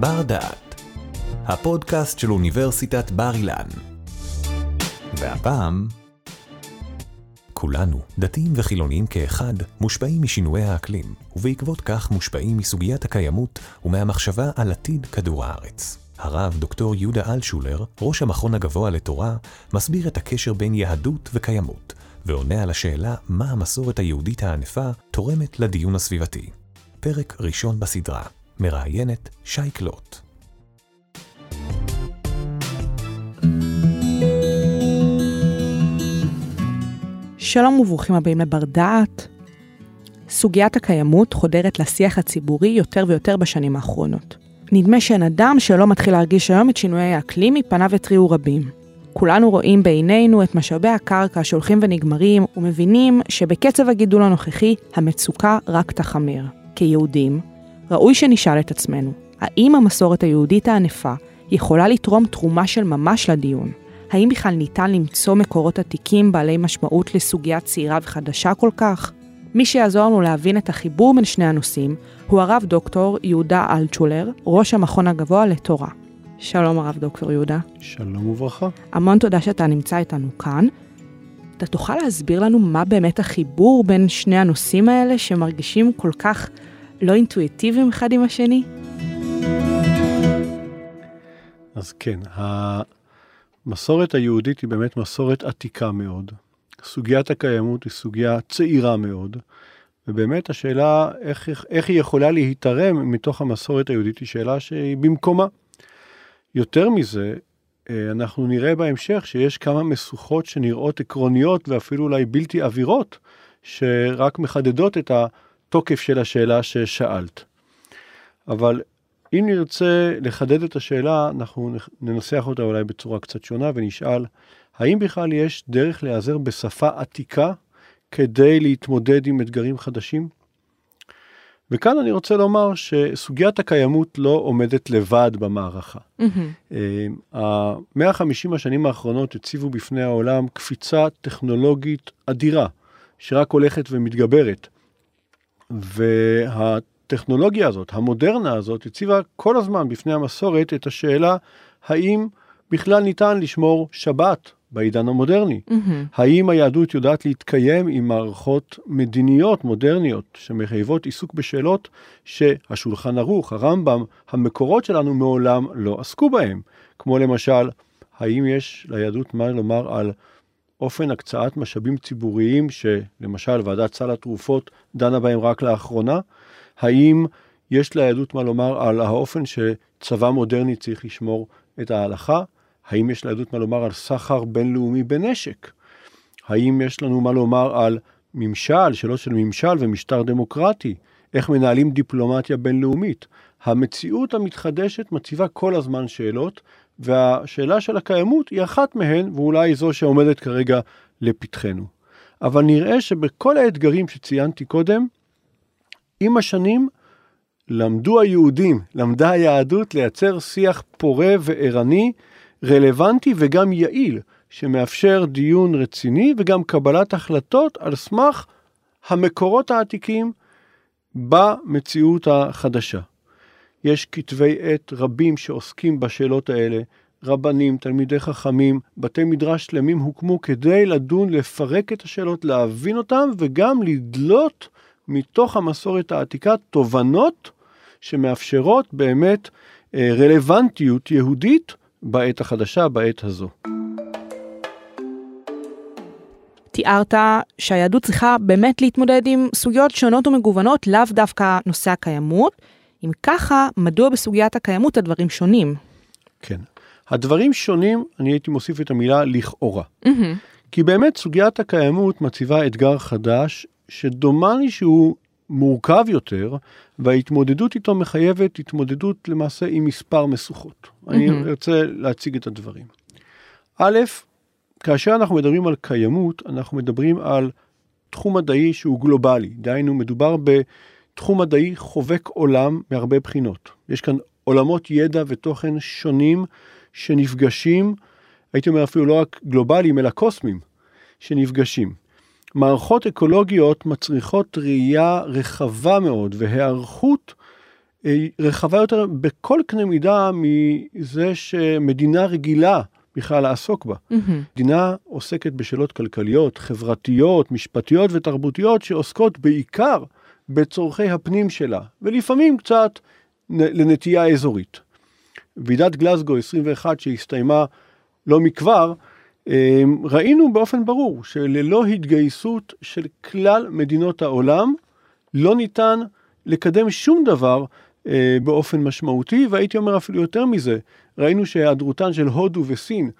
בר דעת, הפודקאסט של אוניברסיטת בר אילן. והפעם, כולנו, דתיים וחילוניים כאחד, מושפעים משינויי האקלים, ובעקבות כך מושפעים מסוגיית הקיימות ומהמחשבה על עתיד כדור הארץ. הרב דוקטור יהודה אלשולר, ראש המכון הגבוה לתורה, מסביר את הקשר בין יהדות וקיימות, ועונה על השאלה מה המסורת היהודית הענפה תורמת לדיון הסביבתי. פרק ראשון בסדרה, מראיינת שי קלוט. שלום וברוכים הבאים לבר דעת. סוגיית הקיימות חודרת לשיח הציבורי יותר ויותר בשנים האחרונות. נדמה שאין אדם שלא מתחיל להרגיש היום את שינויי האקלים מפניו התריעו רבים. כולנו רואים בעינינו את משאבי הקרקע שהולכים ונגמרים, ומבינים שבקצב הגידול הנוכחי, המצוקה רק תחמיר. כיהודים, ראוי שנשאל את עצמנו, האם המסורת היהודית הענפה יכולה לתרום תרומה של ממש לדיון? האם בכלל ניתן למצוא מקורות עתיקים בעלי משמעות לסוגיה צעירה וחדשה כל כך? מי שיעזור לנו להבין את החיבור בין שני הנושאים הוא הרב דוקטור יהודה אלטשולר, ראש המכון הגבוה לתורה. שלום הרב דוקטור יהודה. שלום וברכה. המון תודה שאתה נמצא איתנו כאן. אתה תוכל להסביר לנו מה באמת החיבור בין שני הנושאים האלה שמרגישים כל כך לא אינטואיטיביים אחד עם השני? אז כן, המסורת היהודית היא באמת מסורת עתיקה מאוד. סוגיית הקיימות היא סוגיה צעירה מאוד, ובאמת השאלה איך, איך היא יכולה להתערם מתוך המסורת היהודית היא שאלה שהיא במקומה. יותר מזה, אה, אנחנו נראה בהמשך שיש כמה משוכות שנראות עקרוניות ואפילו אולי בלתי עבירות, שרק מחדדות את התוקף של השאלה ששאלת. אבל אם נרצה לחדד את השאלה, אנחנו ננסח אותה אולי בצורה קצת שונה ונשאל, האם בכלל יש דרך להיעזר בשפה עתיקה כדי להתמודד עם אתגרים חדשים? וכאן אני רוצה לומר שסוגיית הקיימות לא עומדת לבד במערכה. Mm-hmm. 150 השנים האחרונות הציבו בפני העולם קפיצה טכנולוגית אדירה, שרק הולכת ומתגברת. והטכנולוגיה הזאת, המודרנה הזאת, הציבה כל הזמן בפני המסורת את השאלה האם בכלל ניתן לשמור שבת בעידן המודרני. Mm-hmm. האם היהדות יודעת להתקיים עם מערכות מדיניות מודרניות שמחייבות עיסוק בשאלות שהשולחן ערוך, הרמב"ם, המקורות שלנו מעולם לא עסקו בהם, כמו למשל, האם יש ליהדות מה לומר על אופן הקצאת משאבים ציבוריים שלמשל ועדת סל התרופות דנה בהם רק לאחרונה? האם יש ליהדות מה לומר על האופן שצבא מודרני צריך לשמור את ההלכה? האם יש ליהדות מה לומר על סחר בינלאומי בנשק? האם יש לנו מה לומר על ממשל, שאלות של ממשל ומשטר דמוקרטי? איך מנהלים דיפלומטיה בינלאומית? המציאות המתחדשת מציבה כל הזמן שאלות, והשאלה של הקיימות היא אחת מהן, ואולי זו שעומדת כרגע לפתחנו. אבל נראה שבכל האתגרים שציינתי קודם, עם השנים למדו היהודים, למדה היהדות לייצר שיח פורה וערני, רלוונטי וגם יעיל, שמאפשר דיון רציני וגם קבלת החלטות על סמך המקורות העתיקים במציאות החדשה. יש כתבי עת רבים שעוסקים בשאלות האלה, רבנים, תלמידי חכמים, בתי מדרש שלמים הוקמו כדי לדון, לפרק את השאלות, להבין אותם וגם לדלות מתוך המסורת העתיקה תובנות שמאפשרות באמת אה, רלוונטיות יהודית בעת החדשה, בעת הזו. תיארת שהיהדות צריכה באמת להתמודד עם סוגיות שונות ומגוונות, לאו דווקא נושא הקיימות. אם ככה, מדוע בסוגיית הקיימות הדברים שונים? כן. הדברים שונים, אני הייתי מוסיף את המילה לכאורה. Mm-hmm. כי באמת סוגיית הקיימות מציבה אתגר חדש, שדומני שהוא מורכב יותר, וההתמודדות איתו מחייבת התמודדות למעשה עם מספר משוכות. Mm-hmm. אני רוצה להציג את הדברים. א', כאשר אנחנו מדברים על קיימות, אנחנו מדברים על תחום מדעי שהוא גלובלי. דהיינו, מדובר בתחום מדעי חובק עולם מהרבה בחינות. יש כאן עולמות ידע ותוכן שונים שנפגשים, הייתי אומר אפילו לא רק גלובליים, אלא קוסמיים, שנפגשים. מערכות אקולוגיות מצריכות ראייה רחבה מאוד והיערכות רחבה יותר בכל קנה מידה מזה שמדינה רגילה בכלל לעסוק בה. Mm-hmm. מדינה עוסקת בשאלות כלכליות, חברתיות, משפטיות ותרבותיות שעוסקות בעיקר בצורכי הפנים שלה, ולפעמים קצת לנטייה אזורית. ועידת גלסגו 21 שהסתיימה לא מכבר, אמ, ראינו באופן ברור שללא התגייסות של כלל מדינות העולם, לא ניתן לקדם שום דבר אה, באופן משמעותי, והייתי אומר אפילו יותר מזה, ראינו שהיעדרותן של הודו וסין,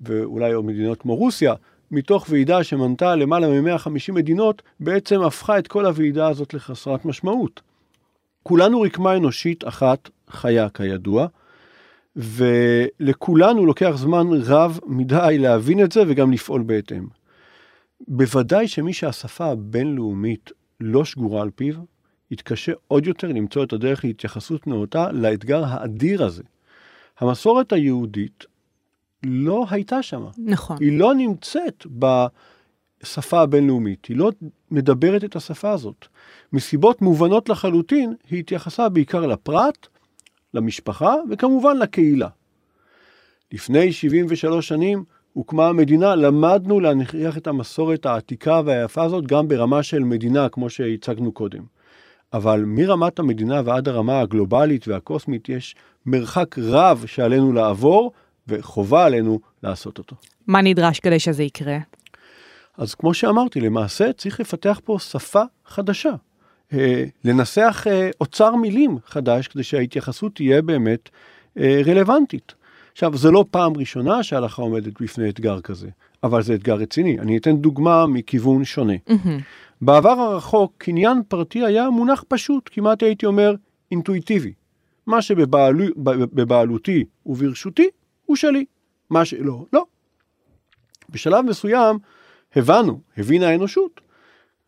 ואולי עוד מדינות כמו רוסיה, מתוך ועידה שמנתה למעלה מ-150 מדינות, בעצם הפכה את כל הוועידה הזאת לחסרת משמעות. כולנו רקמה אנושית אחת חיה כידוע, ולכולנו לוקח זמן רב מדי להבין את זה וגם לפעול בהתאם. בוודאי שמי שהשפה הבינלאומית לא שגורה על פיו, יתקשה עוד יותר למצוא את הדרך להתייחסות נאותה לאתגר האדיר הזה. המסורת היהודית לא הייתה שם. נכון. היא לא נמצאת בשפה הבינלאומית, היא לא מדברת את השפה הזאת. מסיבות מובנות לחלוטין, היא התייחסה בעיקר לפרט, למשפחה וכמובן לקהילה. לפני 73 שנים הוקמה המדינה, למדנו להנכיח את המסורת העתיקה והיפה הזאת גם ברמה של מדינה, כמו שהצגנו קודם. אבל מרמת המדינה ועד הרמה הגלובלית והקוסמית יש מרחק רב שעלינו לעבור, וחובה עלינו לעשות אותו. מה נדרש כדי שזה יקרה? אז כמו שאמרתי, למעשה צריך לפתח פה שפה חדשה. אה, לנסח אה, אוצר מילים חדש כדי שההתייחסות תהיה באמת אה, רלוונטית. עכשיו, זו לא פעם ראשונה שההלכה עומדת בפני אתגר כזה, אבל זה אתגר רציני. אני אתן דוגמה מכיוון שונה. Mm-hmm. בעבר הרחוק, קניין פרטי היה מונח פשוט, כמעט הייתי אומר אינטואיטיבי. מה שבבעלותי וברשותי הוא שלי, מה שלא, לא. בשלב מסוים הבנו, הבינה האנושות,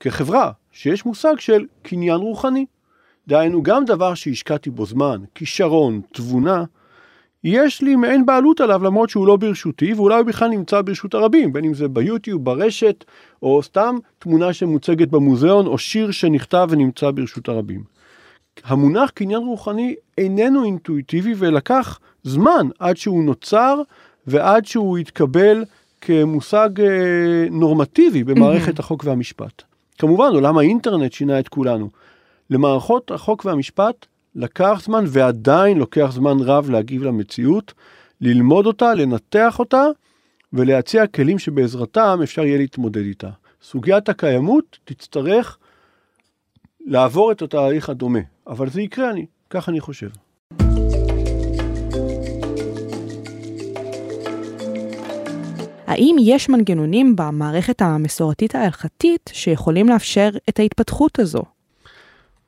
כחברה, שיש מושג של קניין רוחני. דהיינו, גם דבר שהשקעתי בו זמן, כישרון, תבונה, יש לי מעין בעלות עליו למרות שהוא לא ברשותי ואולי הוא בכלל נמצא ברשות הרבים, בין אם זה ביוטיוב, ברשת, או סתם תמונה שמוצגת במוזיאון, או שיר שנכתב ונמצא ברשות הרבים. המונח קניין רוחני איננו אינטואיטיבי ולקח זמן עד שהוא נוצר ועד שהוא התקבל כמושג אה, נורמטיבי במערכת mm-hmm. החוק והמשפט. כמובן, עולם האינטרנט שינה את כולנו. למערכות החוק והמשפט לקח זמן ועדיין לוקח זמן רב להגיב למציאות, ללמוד אותה, לנתח אותה ולהציע כלים שבעזרתם אפשר יהיה להתמודד איתה. סוגיית הקיימות תצטרך לעבור את התהליך הדומה, אבל זה יקרה, אני, כך אני חושב. האם יש מנגנונים במערכת המסורתית ההלכתית שיכולים לאפשר את ההתפתחות הזו?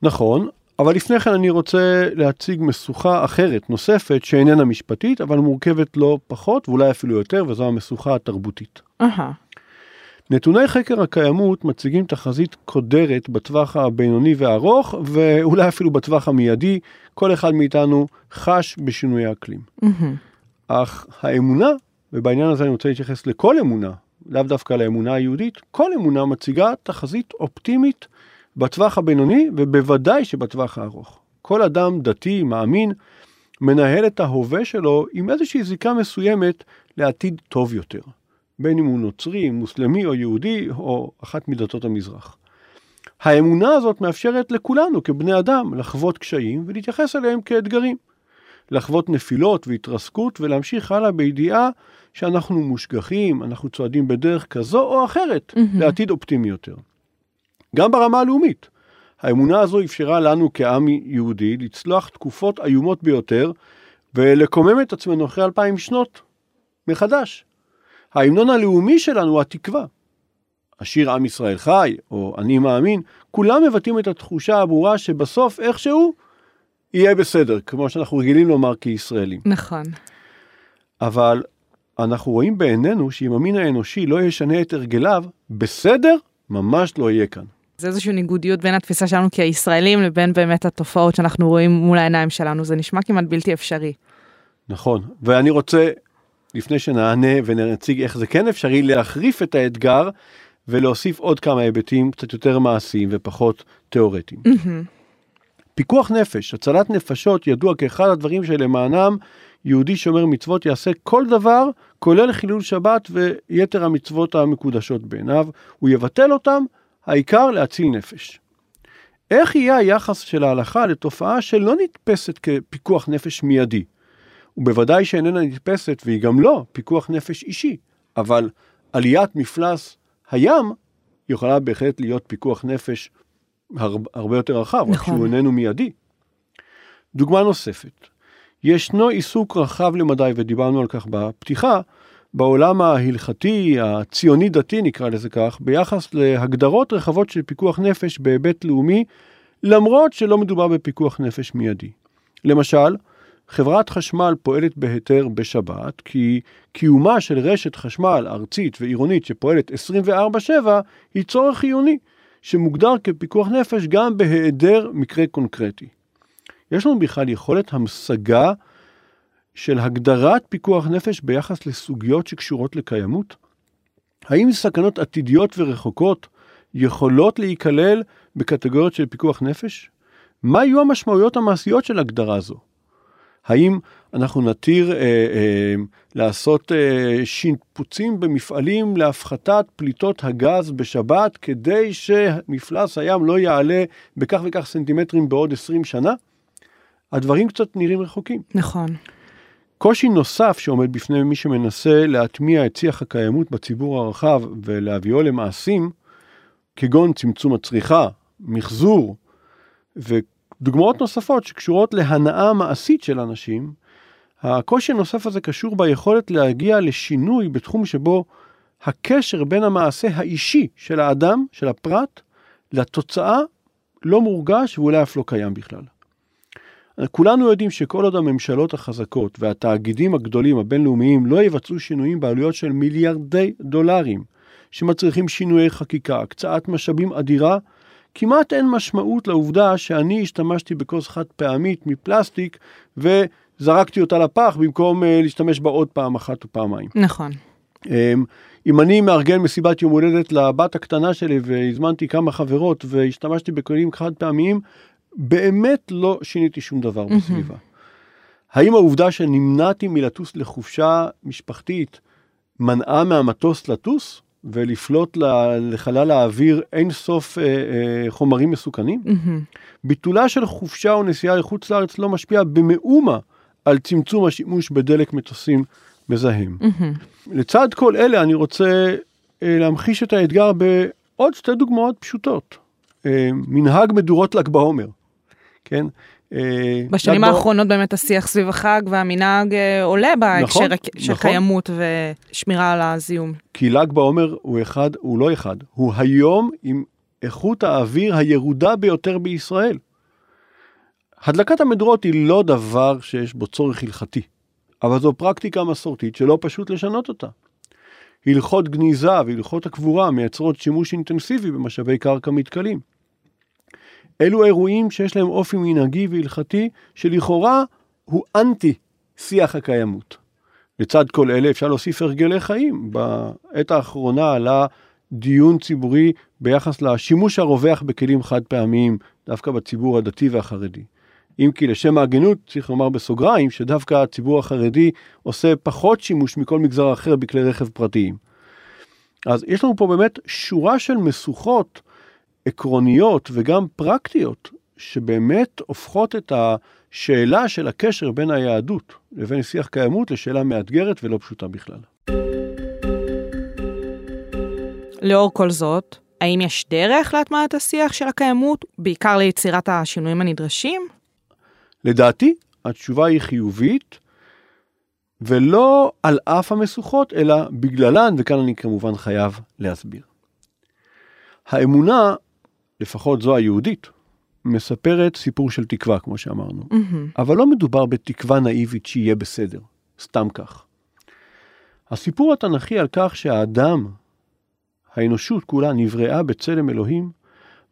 נכון, אבל לפני כן אני רוצה להציג משוכה אחרת, נוספת, שאיננה משפטית, אבל מורכבת לא פחות, ואולי אפילו יותר, וזו המשוכה התרבותית. Uh-huh. נתוני חקר הקיימות מציגים תחזית קודרת בטווח הבינוני והארוך, ואולי אפילו בטווח המיידי, כל אחד מאיתנו חש בשינוי האקלים. Mm-hmm. אך האמונה, ובעניין הזה אני רוצה להתייחס לכל אמונה, לאו דווקא לאמונה היהודית, כל אמונה מציגה תחזית אופטימית בטווח הבינוני ובוודאי שבטווח הארוך. כל אדם דתי, מאמין, מנהל את ההווה שלו עם איזושהי זיקה מסוימת לעתיד טוב יותר. בין אם הוא נוצרי, מוסלמי או יהודי, או אחת מדתות המזרח. האמונה הזאת מאפשרת לכולנו כבני אדם לחוות קשיים ולהתייחס אליהם כאתגרים. לחוות נפילות והתרסקות ולהמשיך הלאה בידיעה שאנחנו מושגחים, אנחנו צועדים בדרך כזו או אחרת mm-hmm. לעתיד אופטימי יותר. גם ברמה הלאומית. האמונה הזו אפשרה לנו כעם יהודי לצלוח תקופות איומות ביותר ולקומם את עצמנו אחרי אלפיים שנות מחדש. ההמנון הלאומי שלנו הוא התקווה. השיר עם ישראל חי, או אני מאמין, כולם מבטאים את התחושה הברורה שבסוף איכשהו יהיה בסדר, כמו שאנחנו רגילים לומר כישראלים. נכון. אבל אנחנו רואים בעינינו שאם המין האנושי לא ישנה את הרגליו, בסדר ממש לא יהיה כאן. זה איזושהי ניגודיות בין התפיסה שלנו כישראלים לבין באמת התופעות שאנחנו רואים מול העיניים שלנו, זה נשמע כמעט בלתי אפשרי. נכון, ואני רוצה לפני שנענה ונציג איך זה כן אפשרי להחריף את האתגר ולהוסיף עוד כמה היבטים קצת יותר מעשיים ופחות תיאורטיים. Mm-hmm. פיקוח נפש, הצלת נפשות, ידוע כאחד הדברים שלמענם יהודי שומר מצוות יעשה כל דבר, כולל חילול שבת ויתר המצוות המקודשות בעיניו, הוא יבטל אותם, העיקר להציל נפש. איך יהיה היחס של ההלכה לתופעה שלא נתפסת כפיקוח נפש מיידי? ובוודאי שאיננה נתפסת, והיא גם לא פיקוח נפש אישי, אבל עליית מפלס הים יכולה בהחלט להיות פיקוח נפש הרבה, הרבה יותר רחב, נכון. רק שהוא איננו מיידי. דוגמה נוספת, ישנו עיסוק רחב למדי, ודיברנו על כך בפתיחה, בעולם ההלכתי, הציוני-דתי נקרא לזה כך, ביחס להגדרות רחבות של פיקוח נפש בהיבט לאומי, למרות שלא מדובר בפיקוח נפש מיידי. למשל, חברת חשמל פועלת בהיתר בשבת, כי קיומה של רשת חשמל ארצית ועירונית שפועלת 24/7 היא צורך חיוני, שמוגדר כפיקוח נפש גם בהיעדר מקרה קונקרטי. יש לנו בכלל יכולת המשגה של הגדרת פיקוח נפש ביחס לסוגיות שקשורות לקיימות? האם סכנות עתידיות ורחוקות יכולות להיכלל בקטגוריות של פיקוח נפש? מה יהיו המשמעויות המעשיות של הגדרה זו? האם אנחנו נתיר אה, אה, לעשות אה, שיפוצים במפעלים להפחתת פליטות הגז בשבת כדי שמפלס הים לא יעלה בכך וכך סנטימטרים בעוד 20 שנה? הדברים קצת נראים רחוקים. נכון. קושי נוסף שעומד בפני מי שמנסה להטמיע את שיח הקיימות בציבור הרחב ולהביאו למעשים, כגון צמצום הצריכה, מחזור ודוגמאות נוספות שקשורות להנאה מעשית של אנשים, הקושי הנוסף הזה קשור ביכולת להגיע לשינוי בתחום שבו הקשר בין המעשה האישי של האדם, של הפרט, לתוצאה לא מורגש ואולי אף לא קיים בכלל. כולנו יודעים שכל עוד הממשלות החזקות והתאגידים הגדולים הבינלאומיים לא יבצעו שינויים בעלויות של מיליארדי דולרים, שמצריכים שינויי חקיקה, הקצאת משאבים אדירה, כמעט אין משמעות לעובדה שאני השתמשתי בכוס חד פעמית מפלסטיק וזרקתי אותה לפח במקום uh, להשתמש בה עוד פעם אחת או פעמיים. נכון. Um, אם אני מארגן מסיבת יום הולדת לבת הקטנה שלי והזמנתי כמה חברות והשתמשתי בכלים חד פעמיים, באמת לא שיניתי שום דבר בסביבה. האם העובדה שנמנעתי מלטוס לחופשה משפחתית מנעה מהמטוס לטוס ולפלוט לחלל האוויר אין סוף אה, אה, חומרים מסוכנים? ביטולה של חופשה או נסיעה לחוץ לארץ לא משפיע במאומה על צמצום השימוש בדלק מטוסים מזהם. לצד כל אלה אני רוצה אה, להמחיש את האתגר בעוד שתי דוגמאות פשוטות. אה, מנהג מדורות ל"ג בעומר. כן? אה, בשנים האחרונות באמת השיח סביב החג והמנהג אה, עולה בהקשר נכון, של נכון. קיימות ושמירה על הזיהום. כי ל"ג בעומר הוא אחד, הוא לא אחד, הוא היום עם איכות האוויר הירודה ביותר בישראל. הדלקת המדורות היא לא דבר שיש בו צורך הלכתי, אבל זו פרקטיקה מסורתית שלא פשוט לשנות אותה. הלכות גניזה והלכות הקבורה מייצרות שימוש אינטנסיבי במשאבי קרקע מתכלים. אלו אירועים שיש להם אופי מנהגי והלכתי, שלכאורה הוא אנטי שיח הקיימות. לצד כל אלה אפשר להוסיף הרגלי חיים. בעת האחרונה עלה דיון ציבורי ביחס לשימוש הרווח בכלים חד פעמיים, דווקא בציבור הדתי והחרדי. אם כי לשם ההגינות צריך לומר בסוגריים שדווקא הציבור החרדי עושה פחות שימוש מכל מגזר אחר בכלי רכב פרטיים. אז יש לנו פה באמת שורה של משוכות עקרוניות וגם פרקטיות, שבאמת הופכות את השאלה של הקשר בין היהדות לבין שיח קיימות לשאלה מאתגרת ולא פשוטה בכלל. לאור כל זאת, האם יש דרך להטמעת השיח של הקיימות, בעיקר ליצירת השינויים הנדרשים? לדעתי, התשובה היא חיובית, ולא על אף המשוכות, אלא בגללן, וכאן אני כמובן חייב להסביר. האמונה לפחות זו היהודית, מספרת סיפור של תקווה, כמו שאמרנו. Mm-hmm. אבל לא מדובר בתקווה נאיבית שיהיה בסדר, סתם כך. הסיפור התנ"כי על כך שהאדם, האנושות כולה, נבראה בצלם אלוהים,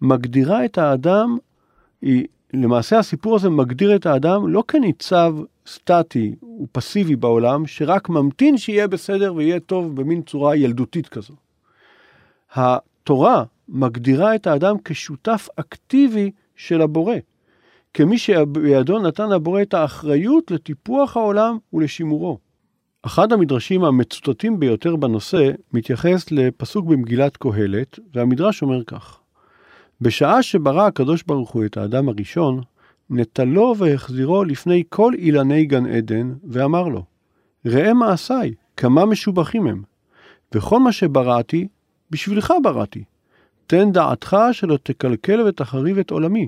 מגדירה את האדם, היא, למעשה הסיפור הזה מגדיר את האדם לא כניצב סטטי ופסיבי בעולם, שרק ממתין שיהיה בסדר ויהיה טוב במין צורה ילדותית כזו. התורה מגדירה את האדם כשותף אקטיבי של הבורא, כמי שבידו נתן הבורא את האחריות לטיפוח העולם ולשימורו. אחד המדרשים המצוטטים ביותר בנושא מתייחס לפסוק במגילת קהלת, והמדרש אומר כך: בשעה שברא הקדוש ברוך הוא את האדם הראשון, נטלו והחזירו לפני כל אילני גן עדן, ואמר לו, ראה מעשיי, כמה משובחים הם, וכל מה שבראתי, בשבילך בראתי. תן דעתך שלא תקלקל ותחריב את עולמי,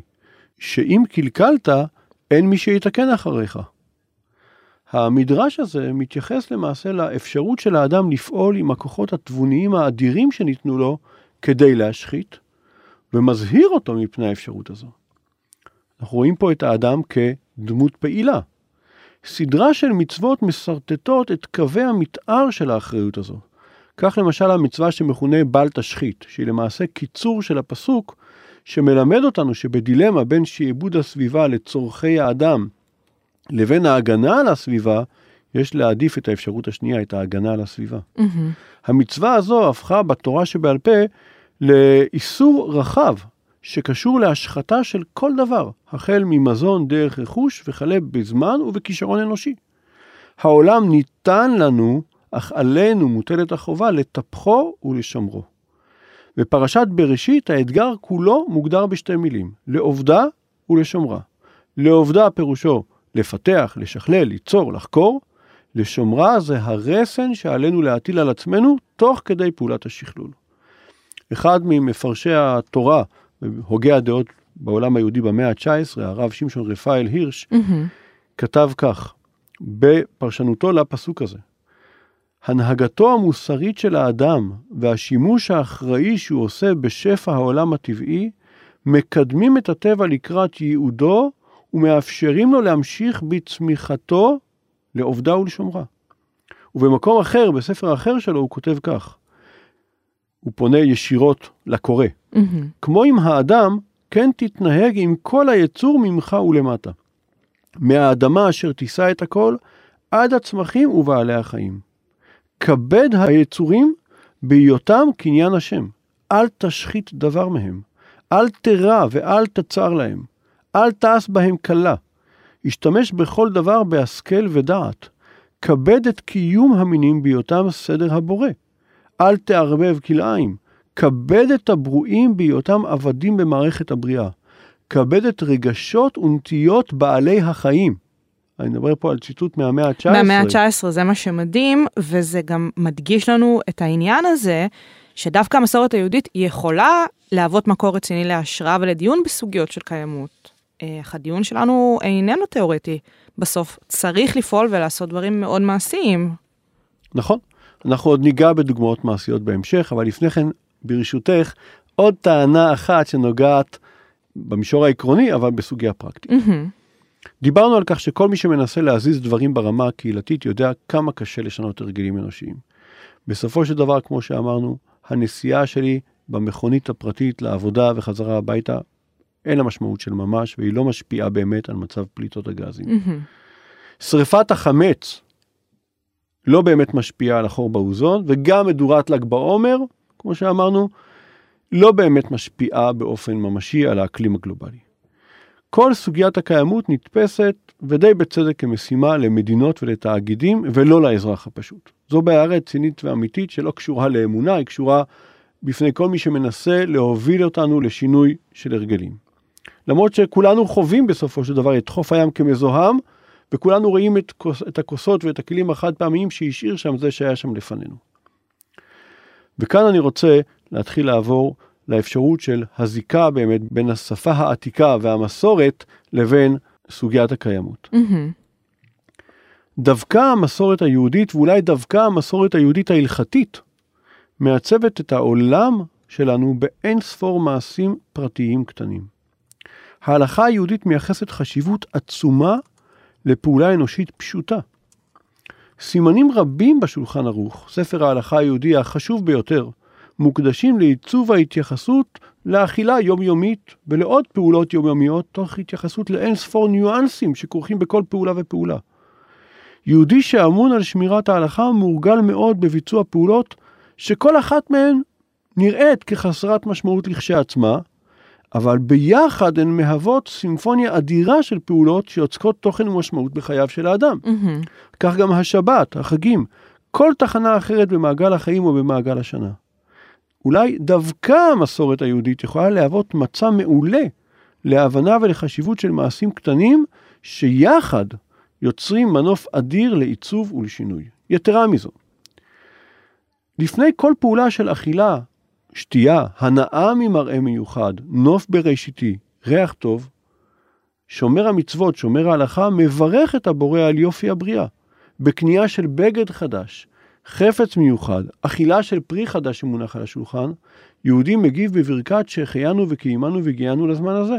שאם קלקלת, אין מי שיתקן אחריך. המדרש הזה מתייחס למעשה לאפשרות של האדם לפעול עם הכוחות התבוניים האדירים שניתנו לו כדי להשחית, ומזהיר אותו מפני האפשרות הזו. אנחנו רואים פה את האדם כדמות פעילה. סדרה של מצוות משרטטות את קווי המתאר של האחריות הזו. כך למשל המצווה שמכונה בל תשחית, שהיא למעשה קיצור של הפסוק, שמלמד אותנו שבדילמה בין שעבוד הסביבה לצורכי האדם לבין ההגנה על הסביבה, יש להעדיף את האפשרות השנייה, את ההגנה על הסביבה. Mm-hmm. המצווה הזו הפכה בתורה שבעל פה לאיסור רחב שקשור להשחתה של כל דבר, החל ממזון דרך רכוש וכלה בזמן ובכישרון אנושי. העולם ניתן לנו, אך עלינו מוטלת החובה לטפחו ולשמרו. בפרשת בראשית האתגר כולו מוגדר בשתי מילים, לעובדה ולשומרה. לעובדה פירושו לפתח, לשכלל, ליצור, לחקור. לשומרה זה הרסן שעלינו להטיל על עצמנו תוך כדי פעולת השכלול. אחד ממפרשי התורה, הוגי הדעות בעולם היהודי במאה ה-19, הרב שמשון רפאל הירש, mm-hmm. כתב כך, בפרשנותו לפסוק הזה: הנהגתו המוסרית של האדם והשימוש האחראי שהוא עושה בשפע העולם הטבעי, מקדמים את הטבע לקראת ייעודו ומאפשרים לו להמשיך בצמיחתו לעובדה ולשומרה. ובמקום אחר, בספר אחר שלו, הוא כותב כך, הוא פונה ישירות לקורא. Mm-hmm. כמו עם האדם, כן תתנהג עם כל היצור ממך ולמטה. מהאדמה אשר תישא את הכל, עד הצמחים ובעלי החיים. כבד היצורים בהיותם קניין השם. אל תשחית דבר מהם. אל תרע ואל תצר להם. אל תעש בהם קלה. השתמש בכל דבר בהשכל ודעת. כבד את קיום המינים בהיותם סדר הבורא. אל תערבב כלאיים. כבד את הברואים בהיותם עבדים במערכת הבריאה. כבד את רגשות ונטיות בעלי החיים. אני מדבר פה על ציטוט מהמאה ה-19. מהמאה ה-19, זה מה שמדהים, וזה גם מדגיש לנו את העניין הזה, שדווקא המסורת היהודית יכולה להוות מקור רציני להשראה ולדיון בסוגיות של קיימות. אה, אך הדיון שלנו איננו תיאורטי. בסוף צריך לפעול ולעשות דברים מאוד מעשיים. נכון. אנחנו עוד ניגע בדוגמאות מעשיות בהמשך, אבל לפני כן, ברשותך, עוד טענה אחת שנוגעת במישור העקרוני, אבל בסוגיה פרקטית. Mm-hmm. דיברנו על כך שכל מי שמנסה להזיז דברים ברמה הקהילתית יודע כמה קשה לשנות הרגלים אנושיים. בסופו של דבר, כמו שאמרנו, הנסיעה שלי במכונית הפרטית לעבודה וחזרה הביתה אין לה משמעות של ממש, והיא לא משפיעה באמת על מצב פליטות הגזים. Mm-hmm. שריפת החמץ לא באמת משפיעה על החור באוזון, וגם מדורת ל"ג בעומר, כמו שאמרנו, לא באמת משפיעה באופן ממשי על האקלים הגלובלי. כל סוגיית הקיימות נתפסת, ודי בצדק, כמשימה למדינות ולתאגידים, ולא לאזרח הפשוט. זו בעיה רצינית ואמיתית שלא קשורה לאמונה, היא קשורה בפני כל מי שמנסה להוביל אותנו לשינוי של הרגלים. למרות שכולנו חווים בסופו של דבר את חוף הים כמזוהם, וכולנו רואים את, את הכוסות ואת הכלים החד פעמיים שהשאיר שם זה שהיה שם לפנינו. וכאן אני רוצה להתחיל לעבור לאפשרות של הזיקה באמת בין השפה העתיקה והמסורת לבין סוגיית הקיימות. Mm-hmm. דווקא המסורת היהודית, ואולי דווקא המסורת היהודית ההלכתית, מעצבת את העולם שלנו באין ספור מעשים פרטיים קטנים. ההלכה היהודית מייחסת חשיבות עצומה לפעולה אנושית פשוטה. סימנים רבים בשולחן ערוך, ספר ההלכה היהודי החשוב ביותר, מוקדשים לעיצוב ההתייחסות לאכילה יומיומית ולעוד פעולות יומיומיות, תוך התייחסות לאין ספור ניואנסים שכרוכים בכל פעולה ופעולה. יהודי שאמון על שמירת ההלכה מורגל מאוד בביצוע פעולות שכל אחת מהן נראית כחסרת משמעות לכשעצמה, אבל ביחד הן מהוות סימפוניה אדירה של פעולות שיוצקות תוכן ומשמעות בחייו של האדם. Mm-hmm. כך גם השבת, החגים, כל תחנה אחרת במעגל החיים או במעגל השנה. אולי דווקא המסורת היהודית יכולה להוות מצע מעולה להבנה ולחשיבות של מעשים קטנים שיחד יוצרים מנוף אדיר לעיצוב ולשינוי. יתרה מזו, לפני כל פעולה של אכילה, שתייה, הנאה ממראה מיוחד, נוף בראשיתי, ריח טוב, שומר המצוות, שומר ההלכה, מברך את הבורא על יופי הבריאה, בקנייה של בגד חדש, חפץ מיוחד, אכילה של פרי חדש שמונח על השולחן, יהודי מגיב בברכת שהחיינו וקיימנו והגיענו לזמן הזה.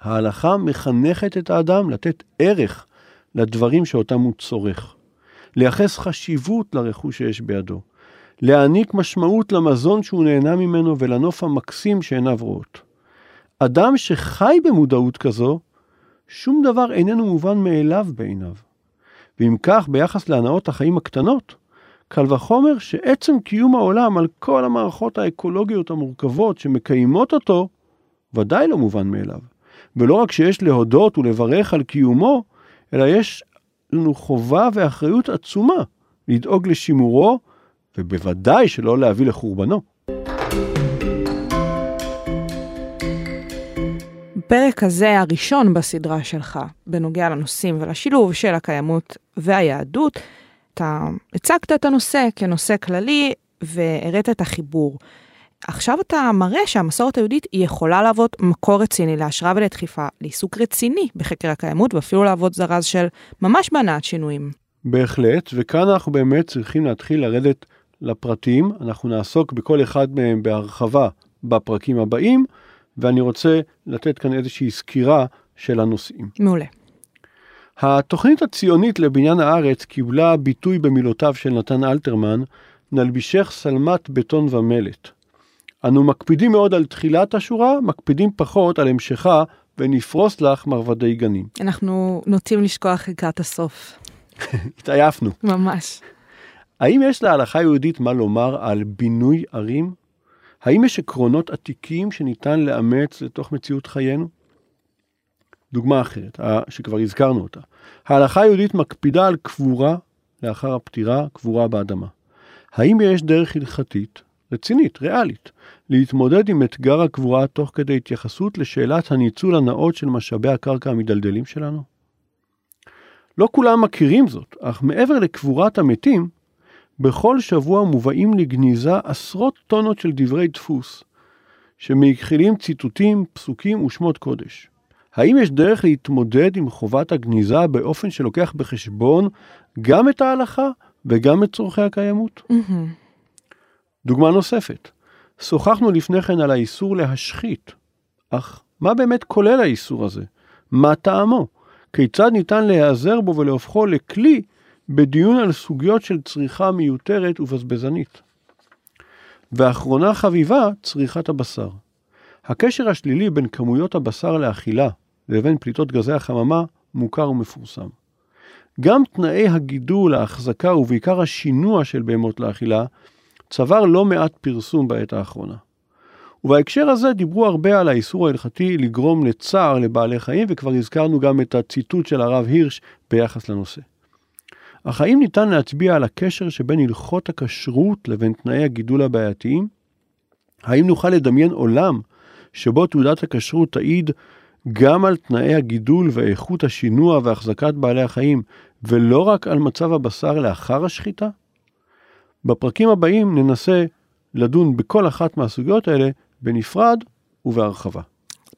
ההלכה מחנכת את האדם לתת ערך לדברים שאותם הוא צורך, לייחס חשיבות לרכוש שיש בידו, להעניק משמעות למזון שהוא נהנה ממנו ולנוף המקסים שעיניו רואות. אדם שחי במודעות כזו, שום דבר איננו מובן מאליו בעיניו. ואם כך, ביחס להנאות החיים הקטנות, קל וחומר שעצם קיום העולם על כל המערכות האקולוגיות המורכבות שמקיימות אותו, ודאי לא מובן מאליו. ולא רק שיש להודות ולברך על קיומו, אלא יש לנו חובה ואחריות עצומה לדאוג לשימורו, ובוודאי שלא להביא לחורבנו. בפרק הזה, הראשון בסדרה שלך, בנוגע לנושאים ולשילוב של הקיימות והיהדות, אתה הצגת את הנושא כנושא כללי והראית את החיבור. עכשיו אתה מראה שהמסורת היהודית היא יכולה להוות מקור רציני להשראה ולדחיפה, לעיסוק רציני בחקר הקיימות ואפילו להוות זרז של ממש בהנעת שינויים. בהחלט, וכאן אנחנו באמת צריכים להתחיל לרדת לפרטים, אנחנו נעסוק בכל אחד מהם בהרחבה בפרקים הבאים, ואני רוצה לתת כאן איזושהי סקירה של הנושאים. מעולה. התוכנית הציונית לבניין הארץ קיבלה ביטוי במילותיו של נתן אלתרמן, נלבישך שלמת בטון ומלט. אנו מקפידים מאוד על תחילת השורה, מקפידים פחות על המשכה, ונפרוס לך מרבדי גנים. אנחנו נוטים לשכוח לקראת הסוף. התעייפנו. ממש. האם יש להלכה היהודית מה לומר על בינוי ערים? האם יש עקרונות עתיקים שניתן לאמץ לתוך מציאות חיינו? דוגמה אחרת, שכבר הזכרנו אותה. ההלכה היהודית מקפידה על קבורה לאחר הפטירה, קבורה באדמה. האם יש דרך הלכתית, רצינית, ריאלית, להתמודד עם אתגר הקבורה תוך כדי התייחסות לשאלת הניצול הנאות של משאבי הקרקע המדלדלים שלנו? לא כולם מכירים זאת, אך מעבר לקבורת המתים, בכל שבוע מובאים לגניזה עשרות טונות של דברי דפוס, שמכילים ציטוטים, פסוקים ושמות קודש. האם יש דרך להתמודד עם חובת הגניזה באופן שלוקח בחשבון גם את ההלכה וגם את צורכי הקיימות? Mm-hmm. דוגמה נוספת, שוחחנו לפני כן על האיסור להשחית, אך מה באמת כולל האיסור הזה? מה טעמו? כיצד ניתן להיעזר בו ולהופכו לכלי בדיון על סוגיות של צריכה מיותרת ובזבזנית. ואחרונה חביבה, צריכת הבשר. הקשר השלילי בין כמויות הבשר לאכילה לבין פליטות גזי החממה מוכר ומפורסם. גם תנאי הגידול, ההחזקה ובעיקר השינוע של בהמות לאכילה צבר לא מעט פרסום בעת האחרונה. ובהקשר הזה דיברו הרבה על האיסור ההלכתי לגרום לצער לבעלי חיים, וכבר הזכרנו גם את הציטוט של הרב הירש ביחס לנושא. אך האם ניתן להצביע על הקשר שבין הלכות הכשרות לבין תנאי הגידול הבעייתיים? האם נוכל לדמיין עולם שבו תעודת הכשרות תעיד גם על תנאי הגידול ואיכות השינוע והחזקת בעלי החיים, ולא רק על מצב הבשר לאחר השחיטה? בפרקים הבאים ננסה לדון בכל אחת מהסוגיות האלה בנפרד ובהרחבה.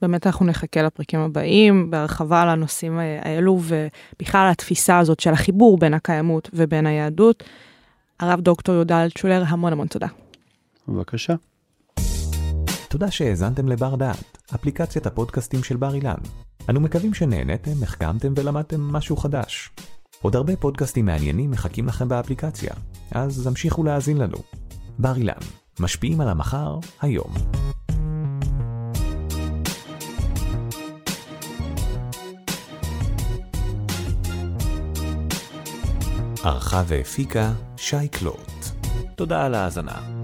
באמת אנחנו נחכה לפרקים הבאים בהרחבה על הנושאים האלו ובכלל התפיסה הזאת של החיבור בין הקיימות ובין היהדות. הרב דוקטור יהודה אלטשולר, המון המון תודה. בבקשה. תודה שהאזנתם לבר דעת, אפליקציית הפודקאסטים של בר אילן. אנו מקווים שנהנתם, החכמתם ולמדתם משהו חדש. עוד הרבה פודקאסטים מעניינים מחכים לכם באפליקציה, אז המשיכו להאזין לנו. בר אילן, משפיעים על המחר, היום. ערכה והפיקה שי קלוט. תודה על ההאזנה.